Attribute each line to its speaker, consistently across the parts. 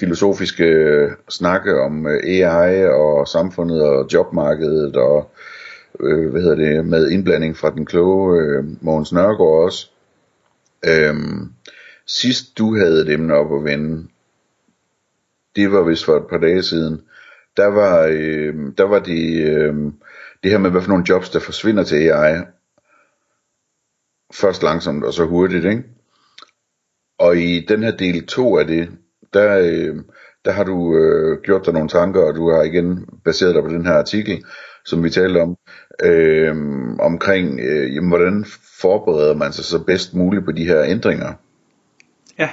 Speaker 1: filosofiske øh, snakke om øh, AI og samfundet og jobmarkedet og øh, hvad hedder det, med indblanding fra den kloge øh, Mogens Nørgaard også. Øhm, sidst du havde et emne op at vende, det var vist for et par dage siden, der var, øh, der var det, øh, det her med, hvad for nogle jobs, der forsvinder til AI. Først langsomt, og så hurtigt, ikke? Og i den her del 2 af det, der, øh, der har du øh, gjort dig nogle tanker, og du har igen baseret dig på den her artikel, som vi talte om, øh, omkring, øh, jamen, hvordan forbereder man sig så bedst muligt på de her ændringer.
Speaker 2: Ja.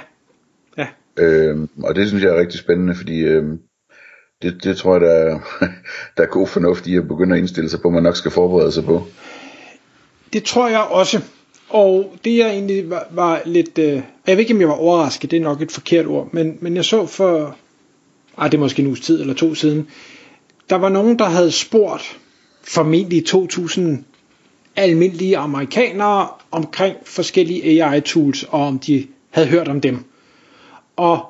Speaker 2: Ja.
Speaker 1: Øh, og det synes jeg er rigtig spændende, fordi øh, det, det tror jeg, der er, der er god fornuft i at begynde at indstille sig på, at man nok skal forberede sig på.
Speaker 2: Det tror jeg også. Og det jeg egentlig var, var lidt... Øh, jeg ved ikke, om jeg var overrasket, det er nok et forkert ord, men, men jeg så for... ah, det er måske en uges tid eller to siden. Der var nogen, der havde spurgt formentlig 2000 almindelige amerikanere omkring forskellige AI-tools, og om de havde hørt om dem. Og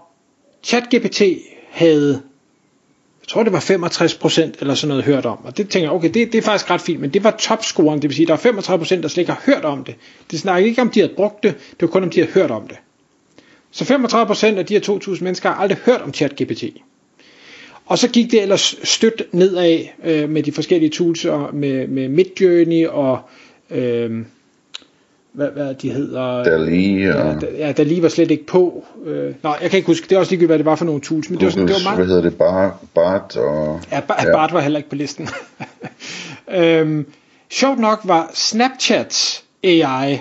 Speaker 2: ChatGPT havde tror det var 65% eller sådan noget hørt om. Og det tænker jeg, okay, det, det er faktisk ret fint, men det var topscoren, det vil sige, der er 35% der slet ikke har hørt om det. Det snakker ikke om, de har brugt det, det var kun om, de har hørt om det. Så 35% af de her 2.000 mennesker har aldrig hørt om ChatGPT. Og så gik det ellers stødt nedad øh, med de forskellige tools, og med, med Midjourney og øh, hvad, hvad de hedder.
Speaker 1: Dali og...
Speaker 2: Ja, ja, Dali var slet ikke på. Øh, nej, jeg kan ikke huske, det er også ligegyldigt, hvad det var for nogle tools. Men det var, sådan, det var
Speaker 1: meget... Hvad hedder det? Bar, Bart og...
Speaker 2: Ja, Bart, ja. Bart var heller ikke på listen. øhm, sjovt nok var Snapchats AI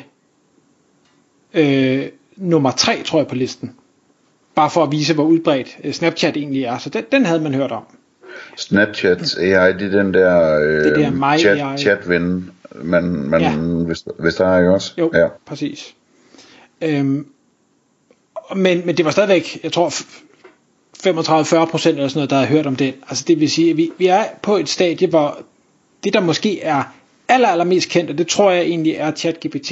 Speaker 2: øh, nummer 3, tror jeg, på listen. Bare for at vise, hvor udbredt øh, Snapchat egentlig er. Så den, den havde man hørt om.
Speaker 1: Snapchats AI, det er den der, øh,
Speaker 2: det der
Speaker 1: chat,
Speaker 2: AI.
Speaker 1: chatven, man, man
Speaker 2: Ja.
Speaker 1: hvis, hvis der er ikke også?
Speaker 2: Jo,
Speaker 1: Ja.
Speaker 2: præcis. Øhm, men, men det var stadigvæk, jeg tror, 35-40 procent eller sådan noget, der har hørt om den. Altså det vil sige, at vi, vi er på et stadie, hvor det der måske er aller, aller mest kendt, og det tror jeg egentlig er ChatGPT,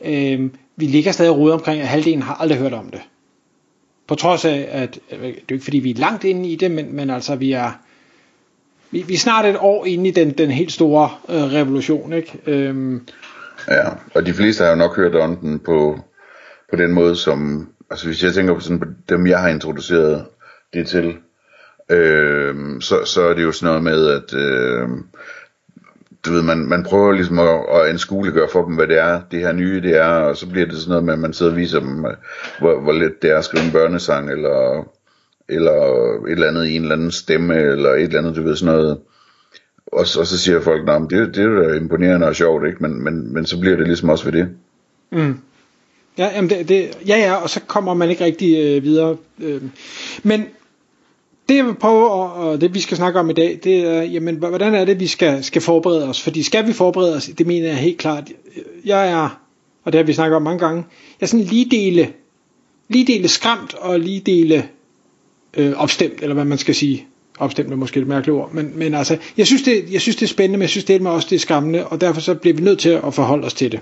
Speaker 2: øhm, vi ligger stadig og roder omkring, at halvdelen har aldrig hørt om det. På trods af, at det er jo ikke fordi, vi er langt inde i det, men, men altså vi er, vi, vi er snart et år inde i den, den helt store øh, revolution, ikke? Øhm,
Speaker 1: ja, og de fleste har jo nok hørt om den på, på den måde, som, altså hvis jeg tænker på sådan på dem, jeg har introduceret det til, øh, så, så er det jo sådan noget med, at øh, du ved, man, man prøver ligesom at, at anskueliggøre for dem, hvad det er, det her nye det er, og så bliver det sådan noget med, at man sidder og viser dem, øh, hvor, hvor let det er at skrive en børnesang, eller, eller et eller andet i en eller anden stemme, eller et eller andet, du ved, sådan noget. Og, så- og så siger folk, nej, det, det er jo imponerende og sjovt, ikke? Men, men, men så bliver det ligesom også ved det.
Speaker 2: Mm. Ja, jamen det, det, ja, ja, og så kommer man ikke rigtig øh, videre. Øh. Men det jeg vil prøve, og, og det vi skal snakke om i dag, det er, jamen, hvordan er det, vi skal, skal forberede os? Fordi skal vi forberede os, det mener jeg helt klart. Jeg er, og det har vi snakket om mange gange, jeg er sådan lige dele, lige dele skræmt og lige dele øh, opstemt, eller hvad man skal sige. Opstemt er måske et mærkeligt ord, men, men altså, jeg synes, det, jeg synes, det er spændende, men jeg synes det er også, det er skræmmende, og derfor så bliver vi nødt til at forholde os til det.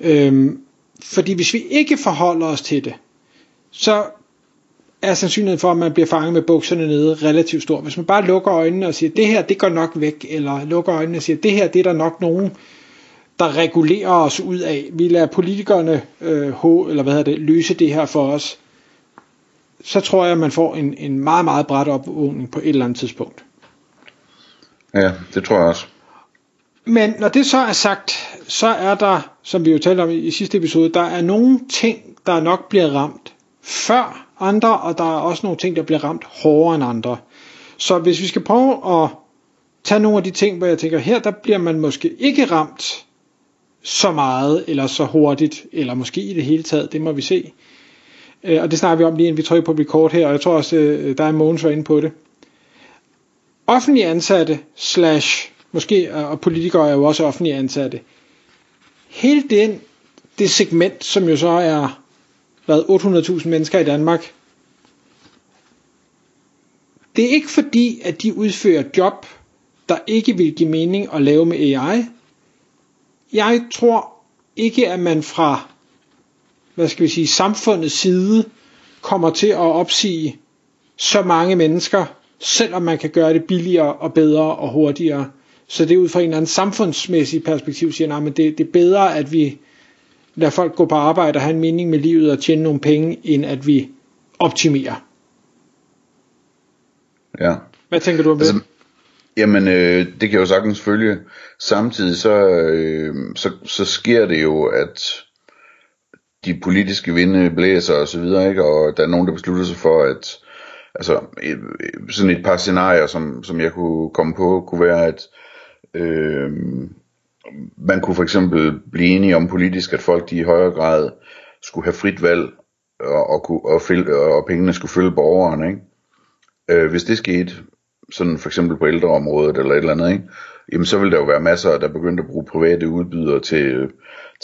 Speaker 2: Øhm, fordi hvis vi ikke forholder os til det, så er sandsynligheden for, at man bliver fanget med bukserne nede relativt stor. Hvis man bare lukker øjnene og siger, det her, det går nok væk, eller lukker øjnene og siger, det her, det er der nok nogen, der regulerer os ud af. Vi lader politikerne øh, ho, eller hvad hedder det, løse det her for os. Så tror jeg, man får en, en meget, meget bræt opvågning på et eller andet tidspunkt.
Speaker 1: Ja, det tror jeg også.
Speaker 2: Men når det så er sagt, så er der, som vi jo talte om i i sidste episode, der er nogle ting, der nok bliver ramt før andre, og der er også nogle ting, der bliver ramt hårdere end andre. Så hvis vi skal prøve at tage nogle af de ting, hvor jeg tænker, her der bliver man måske ikke ramt så meget, eller så hurtigt, eller måske i det hele taget, det må vi se øh, og det snakker vi om lige inden vi trykker på record her, og jeg tror også, øh, der er Mogens var inde på det. Offentlige ansatte slash, måske, og politikere er jo også offentlige ansatte. Hele den, det segment, som jo så er hvad, 800.000 mennesker i Danmark, det er ikke fordi, at de udfører job, der ikke vil give mening at lave med AI. Jeg tror ikke, at man fra hvad skal vi sige, samfundets side kommer til at opsige så mange mennesker, selvom man kan gøre det billigere og bedre og hurtigere. Så det er ud fra en eller anden samfundsmæssig perspektiv, siger, at det, det er bedre, at vi lader folk gå på arbejde og have en mening med livet og tjene nogle penge, end at vi optimerer.
Speaker 1: Ja.
Speaker 2: Hvad tænker du om det? Altså,
Speaker 1: jamen, øh, det kan jeg jo sagtens følge. Samtidig så, øh, så, så sker det jo, at de politiske vinde blæser og så videre, ikke? og der er nogen, der beslutter sig for, at altså, et, sådan et par scenarier, som, som jeg kunne komme på, kunne være, at øh, man kunne for eksempel blive enige om politisk, at folk de i højere grad skulle have frit valg, og, og, kunne, og, fil, og pengene skulle følge borgeren. Ikke? Øh, hvis det skete, sådan for eksempel på ældreområdet eller et eller andet, ikke? Jamen så vil der jo være masser, der begyndte at bruge private udbydere til,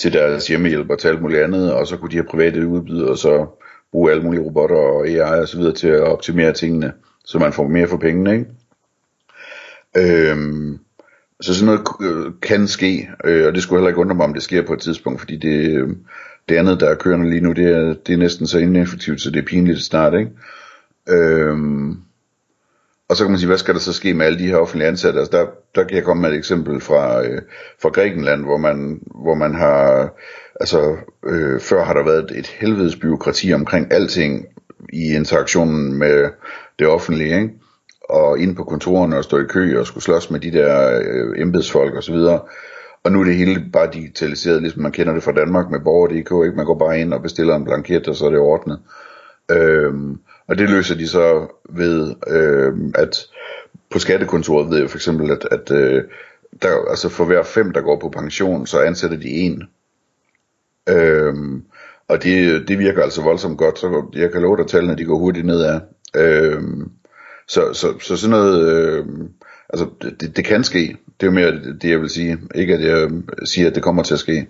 Speaker 1: til deres hjemmehjælp og til alt muligt andet, og så kunne de her private udbydere så bruge alle mulige robotter og AI og så videre til at optimere tingene, så man får mere for pengene, ikke? Øhm, så sådan noget øh, kan ske, øh, og det skulle heller ikke undre mig, om det sker på et tidspunkt, fordi det, øh, det andet, der er kørende lige nu, det er, det er næsten så ineffektivt, så det er pinligt snart, ikke? Øhm, og så kan man sige, hvad skal der så ske med alle de her offentlige ansatte? Altså der, der kan jeg komme med et eksempel fra, øh, fra Grækenland, hvor man, hvor man har, altså øh, før har der været et helvedes byråkrati omkring alting i interaktionen med det offentlige, ikke? og ind på kontorerne og stå i kø og skulle slås med de der øh, embedsfolk og så videre. Og nu er det hele bare digitaliseret, ligesom man kender det fra Danmark med borger.dk, ikke? Man går bare ind og bestiller en blanket, og så er det ordnet. Øhm, og det løser de så ved, øh, at på skattekontoret ved jeg for eksempel, at, at øh, der, altså for hver fem, der går på pension, så ansætter de en. Øh, og det, det virker altså voldsomt godt, så jeg kan love dig, tallene de går hurtigt nedad. Øh, så, så, så sådan noget, øh, altså det, det kan ske. Det er jo mere det, jeg vil sige. Ikke at jeg siger, at det kommer til at ske.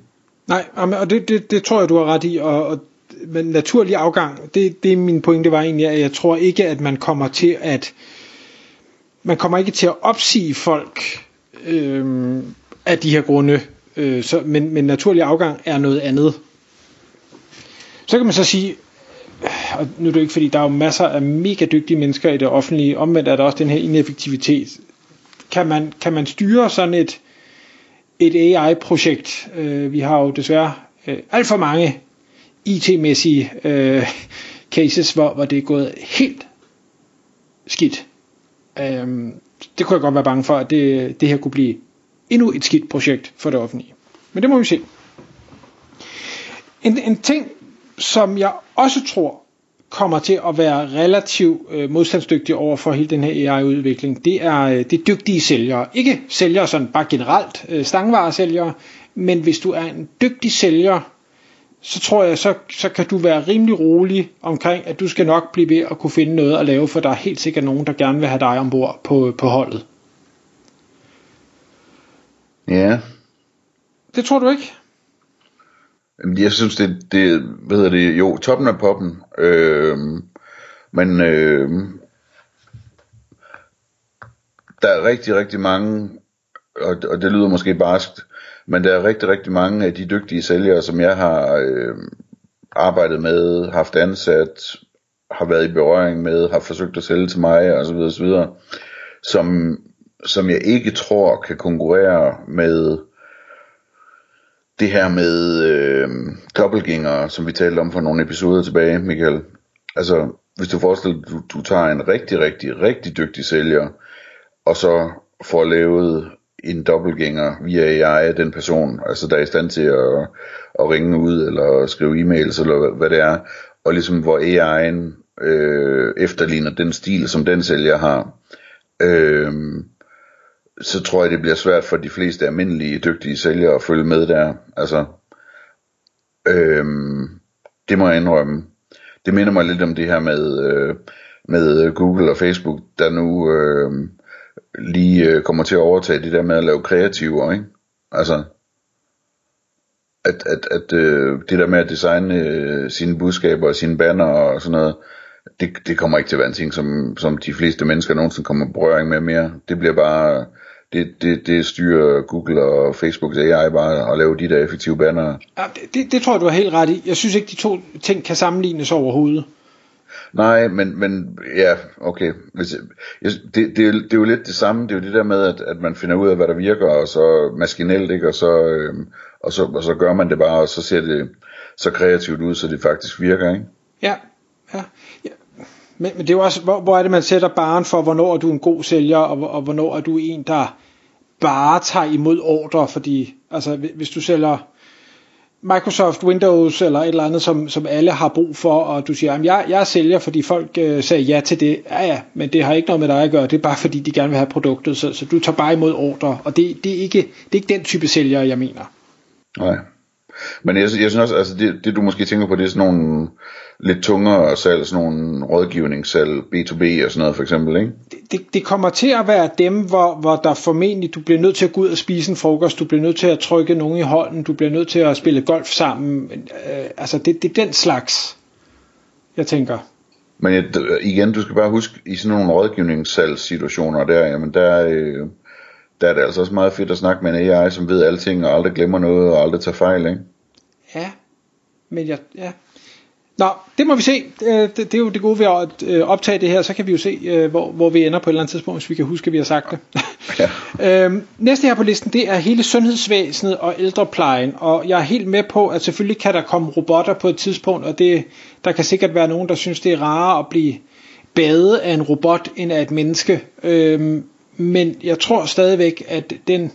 Speaker 2: Nej, og det, det, det tror jeg, du har ret i, og, og men naturlig afgang, det, det er min pointe var egentlig, at jeg tror ikke, at man kommer til at man kommer ikke til at opsige folk øh, af de her grunde, øh, så, men, men naturlig afgang er noget andet. Så kan man så sige, og nu er det ikke fordi, der er jo masser af mega dygtige mennesker i det offentlige, omvendt er der også den her ineffektivitet. Kan man, kan man styre sådan et, et AI-projekt? Øh, vi har jo desværre øh, alt for mange IT-mæssige øh, cases, hvor, hvor det er gået helt skidt. Øhm, det kunne jeg godt være bange for, at det, det her kunne blive endnu et skidt projekt for det offentlige. Men det må vi se. En, en ting, som jeg også tror kommer til at være relativt øh, modstandsdygtig over for hele den her AI-udvikling, det er øh, det dygtige sælgere. Ikke sælgere sådan bare generelt, øh, stangvaresælgere, men hvis du er en dygtig sælger, så tror jeg, så, så kan du være rimelig rolig omkring, at du skal nok blive ved at kunne finde noget at lave, for der er helt sikkert nogen, der gerne vil have dig ombord på, på holdet.
Speaker 1: Ja.
Speaker 2: Det tror du ikke?
Speaker 1: Jeg synes, det, det hvad hedder det, jo, toppen af poppen, øh, men øh, der er rigtig, rigtig mange, og, og det lyder måske barskt, men der er rigtig, rigtig mange af de dygtige sælgere, som jeg har øh, arbejdet med, haft ansat, har været i berøring med, har forsøgt at sælge til mig og så videre, så videre som, som jeg ikke tror kan konkurrere med det her med øh, dobbeltgængere, som vi talte om for nogle episoder tilbage, Michael. Altså, hvis du forestiller dig, du, du tager en rigtig, rigtig, rigtig dygtig sælger, og så får lavet en dobbeltgænger via AI af den person, altså der er i stand til at, at ringe ud, eller skrive e-mails, eller hvad det er, og ligesom hvor AI'en øh, efterligner den stil, som den sælger har, øh, så tror jeg, det bliver svært for de fleste almindelige, dygtige sælgere at følge med der. Altså, øh, det må jeg indrømme. det minder mig lidt om det her med, øh, med Google og Facebook, der nu øh, lige øh, kommer til at overtage det der med at lave kreativer, ikke? Altså, at, at, at øh, det der med at designe øh, sine budskaber og sine banner og sådan noget, det, det kommer ikke til at være en ting, som, som de fleste mennesker nogensinde kommer berøring med mere. Det bliver bare, det, det, det styrer Google og Facebooks AI bare at lave de der effektive banner.
Speaker 2: Ja, det, det tror jeg, du har helt ret i. Jeg synes ikke, de to ting kan sammenlignes overhovedet.
Speaker 1: Nej, men, men ja, okay. Hvis, jeg, det, det, er, det er jo lidt det samme. Det er jo det der med, at, at man finder ud af, hvad der virker, og så maskinelt, ikke? Og, så, øhm, og, så, og så gør man det bare, og så ser det så kreativt ud, så det faktisk virker, ikke?
Speaker 2: Ja, ja. ja. Men, men det er jo også, hvor, hvor er det, man sætter baren for, hvornår er du en god sælger, og, og hvornår er du en, der bare tager imod ordre, fordi altså, hvis du sælger Microsoft Windows eller et eller andet, som, som alle har brug for, og du siger, at jeg, jeg sælger, fordi folk øh, sagde ja til det. Ja, ja, men det har ikke noget med dig at gøre, det er bare fordi, de gerne vil have produktet, så, så du tager bare imod ordre, og det, det, er ikke, det er ikke den type sælger, jeg mener.
Speaker 1: Nej. Men jeg, jeg synes også, altså det, det du måske tænker på, det er sådan nogle lidt tungere salg, sådan nogle rådgivningssalg, B2B og sådan noget for eksempel, ikke?
Speaker 2: Det, det, det kommer til at være dem, hvor, hvor der formentlig, du bliver nødt til at gå ud og spise en frokost, du bliver nødt til at trykke nogen i hånden, du bliver nødt til at spille golf sammen, øh, altså det, det er den slags, jeg tænker.
Speaker 1: Men jeg, igen, du skal bare huske, i sådan nogle rådgivningssalgssituationer der, jamen der, øh, der er det altså også meget fedt at snakke med en AI, som ved alting, og aldrig glemmer noget, og aldrig tager fejl, ikke?
Speaker 2: Ja, men jeg, ja. Nå, det må vi se. Det, det er jo det gode ved at øh, optage det her, så kan vi jo se, øh, hvor, hvor vi ender på et eller andet tidspunkt, hvis vi kan huske, at vi har sagt det. Ja. øhm, næste her på listen, det er hele sundhedsvæsenet og ældreplejen, og jeg er helt med på, at selvfølgelig kan der komme robotter på et tidspunkt, og det, der kan sikkert være nogen, der synes, det er rarere at blive badet af en robot, end af et menneske. Øhm, men jeg tror stadigvæk, at den,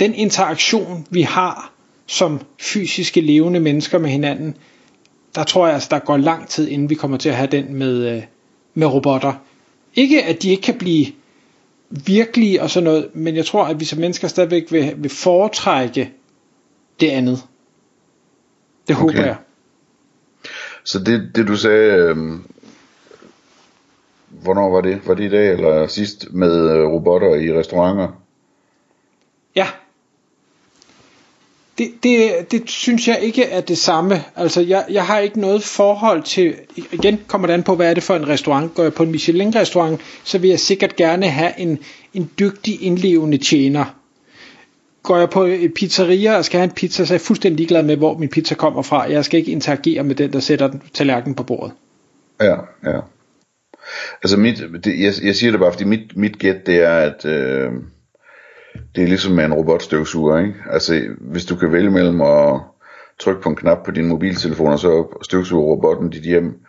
Speaker 2: den interaktion, vi har som fysiske levende mennesker med hinanden, der tror jeg altså, der går lang tid, inden vi kommer til at have den med, øh, med robotter. Ikke at de ikke kan blive virkelige og sådan noget, men jeg tror, at vi som mennesker stadigvæk vil, vil foretrække det andet. Det okay. håber jeg.
Speaker 1: Så det, det du sagde, øh, hvornår var det? Var det i dag eller sidst med øh, robotter i restauranter?
Speaker 2: Ja. Det, det, det synes jeg ikke er det samme. Altså, jeg, jeg har ikke noget forhold til... Igen kommer det an på, hvad er det for en restaurant. Går jeg på en Michelin-restaurant, så vil jeg sikkert gerne have en, en dygtig, indlevende tjener. Går jeg på et pizzeria og skal have en pizza, så er jeg fuldstændig ligeglad med, hvor min pizza kommer fra. Jeg skal ikke interagere med den, der sætter tallerkenen på bordet.
Speaker 1: Ja, ja. Altså mit, det, jeg, jeg siger det bare, fordi mit, mit gæt det er, at øh, det er ligesom med en robotstøvsuger, ikke? Altså hvis du kan vælge mellem at trykke på en knap på din mobiltelefon, og så støvsuger robotten dit hjem,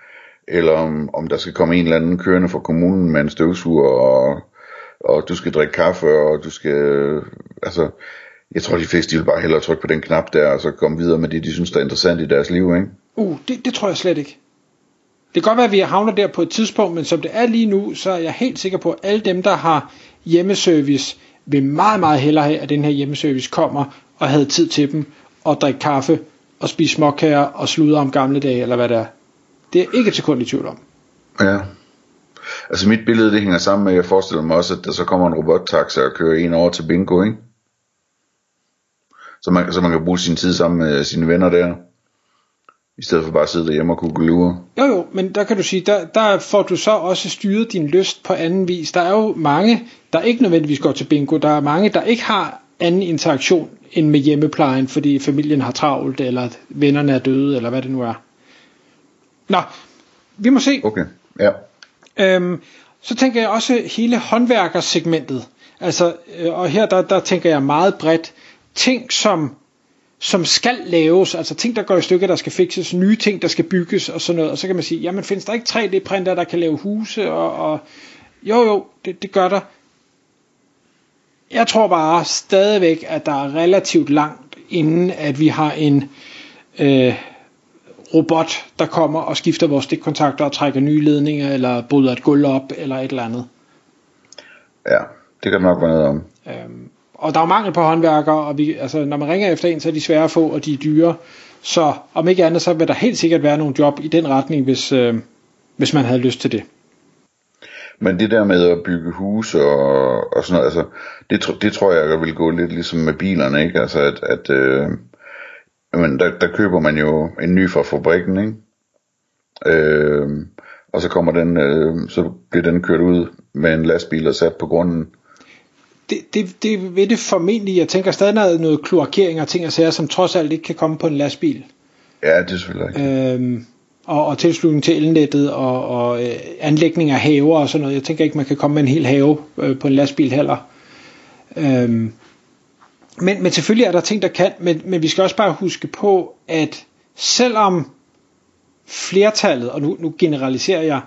Speaker 1: eller om, om der skal komme en eller anden kørende fra kommunen med en støvsuger, og, og du skal drikke kaffe, og du skal, altså, jeg tror de fleste de vil bare hellere trykke på den knap der, og så komme videre med det, de synes der er interessant i deres liv, ikke?
Speaker 2: Uh, det, det tror jeg slet ikke. Det kan godt være, at vi havner der på et tidspunkt, men som det er lige nu, så er jeg helt sikker på, at alle dem, der har hjemmeservice, vil meget, meget hellere have, at den her hjemmeservice kommer og havde tid til dem, og drikke kaffe, og spise småkager, og sludre om gamle dage, eller hvad det er. Det er ikke et sekund i tvivl om.
Speaker 1: Ja. Altså mit billede, det hænger sammen med, at jeg forestiller mig også, at der så kommer en robottaxa og kører en over til bingo, ikke? Så man, så man kan bruge sin tid sammen med sine venner der. I stedet for bare at sidde derhjemme og kunne lure.
Speaker 2: Jo jo, men der kan du sige, der, der får du så også styret din lyst på anden vis. Der er jo mange, der ikke nødvendigvis går til bingo. Der er mange, der ikke har anden interaktion end med hjemmeplejen, fordi familien har travlt, eller vennerne er døde, eller hvad det nu er. Nå, vi må se.
Speaker 1: Okay, ja.
Speaker 2: Øhm, så tænker jeg også hele håndværkersegmentet. Altså, øh, og her der, der tænker jeg meget bredt. Ting som som skal laves, altså ting, der går i stykker, der skal fikses, nye ting, der skal bygges og sådan noget, og så kan man sige, jamen findes der ikke 3D-printer, der kan lave huse, og, og jo jo, det, det gør der. Jeg tror bare stadigvæk, at der er relativt langt, inden at vi har en øh, robot, der kommer og skifter vores stikkontakter og trækker nye ledninger, eller bryder et gulv op, eller et eller andet.
Speaker 1: Ja, det kan nok være noget om.
Speaker 2: Øhm, og der er mangel på håndværkere, og vi, altså, når man ringer efter en, så er de svære at få, og de er dyre. Så om ikke andet, så vil der helt sikkert være nogle job i den retning, hvis, øh, hvis man havde lyst til det.
Speaker 1: Men det der med at bygge hus og, og sådan noget, altså, det, det tror jeg, jeg vil gå lidt ligesom med bilerne, ikke? Altså, at, at øh, men der, der køber man jo en ny fra fabrikken, ikke? Øh, og så kommer den, øh, så bliver den kørt ud med en lastbil og sat på grunden.
Speaker 2: Det, det, det vil det formentlig. Jeg tænker stadig noget, noget kloakering og ting og sager, som trods alt ikke kan komme på en lastbil.
Speaker 1: Ja, det er selvfølgelig ikke.
Speaker 2: Øhm, og, og tilslutning til elnettet og, og øh, anlægning af haver og sådan noget. Jeg tænker ikke, man kan komme med en hel have øh, på en lastbil heller. Øhm, men, men selvfølgelig er der ting, der kan, men, men vi skal også bare huske på, at selvom flertallet, og nu, nu generaliserer jeg,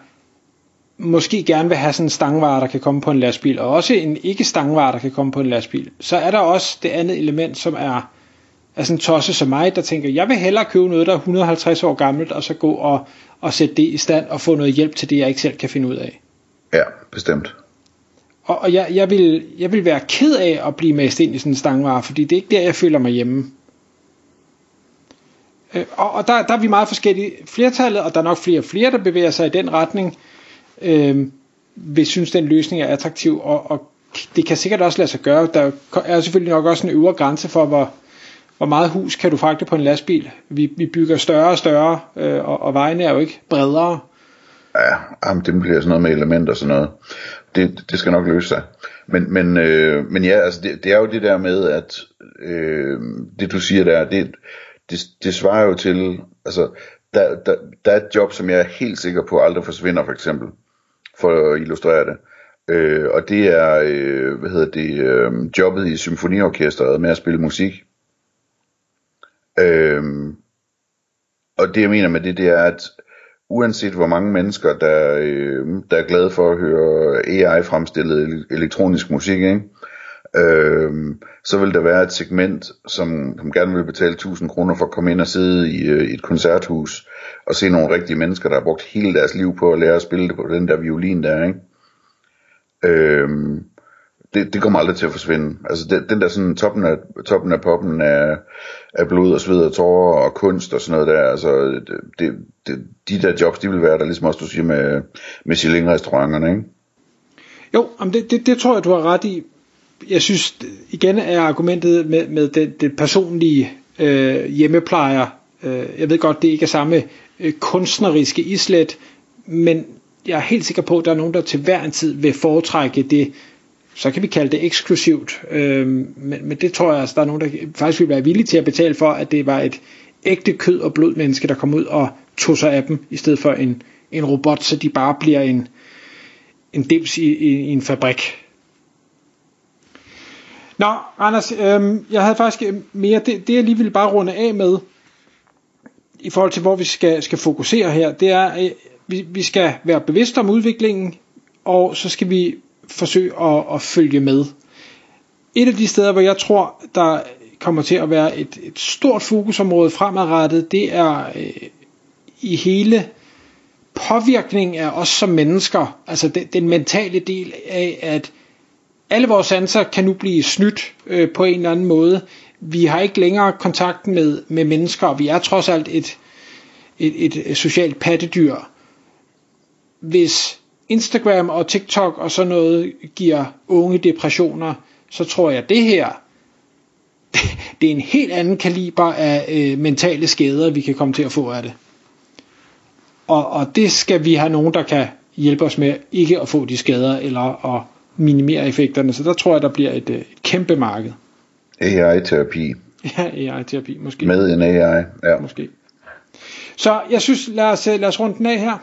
Speaker 2: måske gerne vil have sådan en stangvare, der kan komme på en lastbil, og også en ikke stangvare, der kan komme på en lastbil, så er der også det andet element, som er, er sådan tosse som mig, der tænker, jeg vil hellere købe noget, der er 150 år gammelt, og så gå og, og sætte det i stand og få noget hjælp til det, jeg ikke selv kan finde ud af.
Speaker 1: Ja, bestemt.
Speaker 2: Og, og jeg, jeg, vil, jeg vil være ked af at blive mast ind i sådan en stangvare, fordi det er ikke der, jeg føler mig hjemme. Øh, og, og der, der er vi meget forskellige. Flertallet, og der er nok flere og flere, der bevæger sig i den retning, øh, vil synes, den løsning er attraktiv, og, og det kan sikkert også lade sig gøre. Der er selvfølgelig nok også en øvre grænse for, hvor, hvor meget hus kan du fragte på en lastbil. Vi, vi bygger større og større, øh, og, og vejene er jo ikke bredere.
Speaker 1: Ja, jamen, det bliver sådan noget med elementer og sådan noget. Det, det skal nok løse sig. Men, men, øh, men ja, altså det, det er jo det der med, at øh, det du siger der, det, det, det svarer jo til, altså der, der, der er et job, som jeg er helt sikker på aldrig forsvinder for eksempel, for at illustrere det. Øh, og det er, øh, hvad hedder det, øh, jobbet i symfoniorkestret med at spille musik. Øh, og det jeg mener med det, det er, at uanset hvor mange mennesker, der, øh, der er glade for at høre AI-fremstillet elektronisk musik, ikke? Øh, så vil der være et segment, som, som gerne vil betale 1000 kroner for at komme ind og sidde i, øh, i et koncerthus og se nogle rigtige mennesker, der har brugt hele deres liv på at lære at spille det på den der violin der, ikke? Øh, det, det kommer aldrig til at forsvinde. Altså det, den der sådan toppen af, toppen af poppen af, af blod og sved og tårer og kunst og sådan noget der, altså det, det, de der jobs, de vil være der, ligesom også du siger med, med Michelin-restauranterne, ikke?
Speaker 2: Jo, det, det, det tror jeg, du har ret i. Jeg synes, igen er argumentet med, med den, det personlige øh, hjemmeplejer. Øh, jeg ved godt, det ikke er samme øh, kunstneriske islet, men jeg er helt sikker på, at der er nogen, der til hver en tid vil foretrække det så kan vi kalde det eksklusivt. Øh, men, men det tror jeg, altså, der er nogen, der faktisk vil være villige til at betale for, at det var et ægte kød og blod menneske, der kom ud og tog sig af dem, i stedet for en, en robot, så de bare bliver en, en dims i, i, i en fabrik. Nå, Anders, øhm, jeg havde faktisk øhm, mere, det, det jeg lige ville bare runde af med, i forhold til hvor vi skal, skal fokusere her, det er, at vi, vi skal være bevidste om udviklingen, og så skal vi forsøge at, at følge med. Et af de steder, hvor jeg tror, der kommer til at være et, et stort fokusområde fremadrettet, det er øh, i hele påvirkningen af os som mennesker, altså den, den mentale del af, at alle vores sanser kan nu blive snydt øh, på en eller anden måde. Vi har ikke længere kontakt med, med mennesker, og vi er trods alt et, et, et socialt pattedyr. Hvis Instagram og TikTok og sådan noget giver unge depressioner, så tror jeg, at det her, det er en helt anden kaliber af øh, mentale skader, vi kan komme til at få af det. Og, og det skal vi have nogen, der kan hjælpe os med ikke at få de skader, eller at minimere effekterne. Så der tror jeg, der bliver et, øh, et kæmpe marked.
Speaker 1: AI-terapi.
Speaker 2: Ja, AI-terapi måske.
Speaker 1: Med en AI, ja.
Speaker 2: Måske. Så jeg synes, lad os, lad os runde den af her.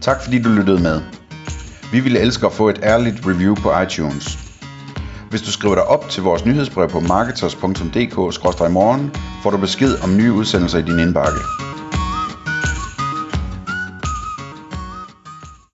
Speaker 1: Tak fordi du lyttede med. Vi ville elske at få et ærligt review på iTunes. Hvis du skriver dig op til vores nyhedsbrev på marketers.dk-morgen, får du besked om nye udsendelser i din indbakke.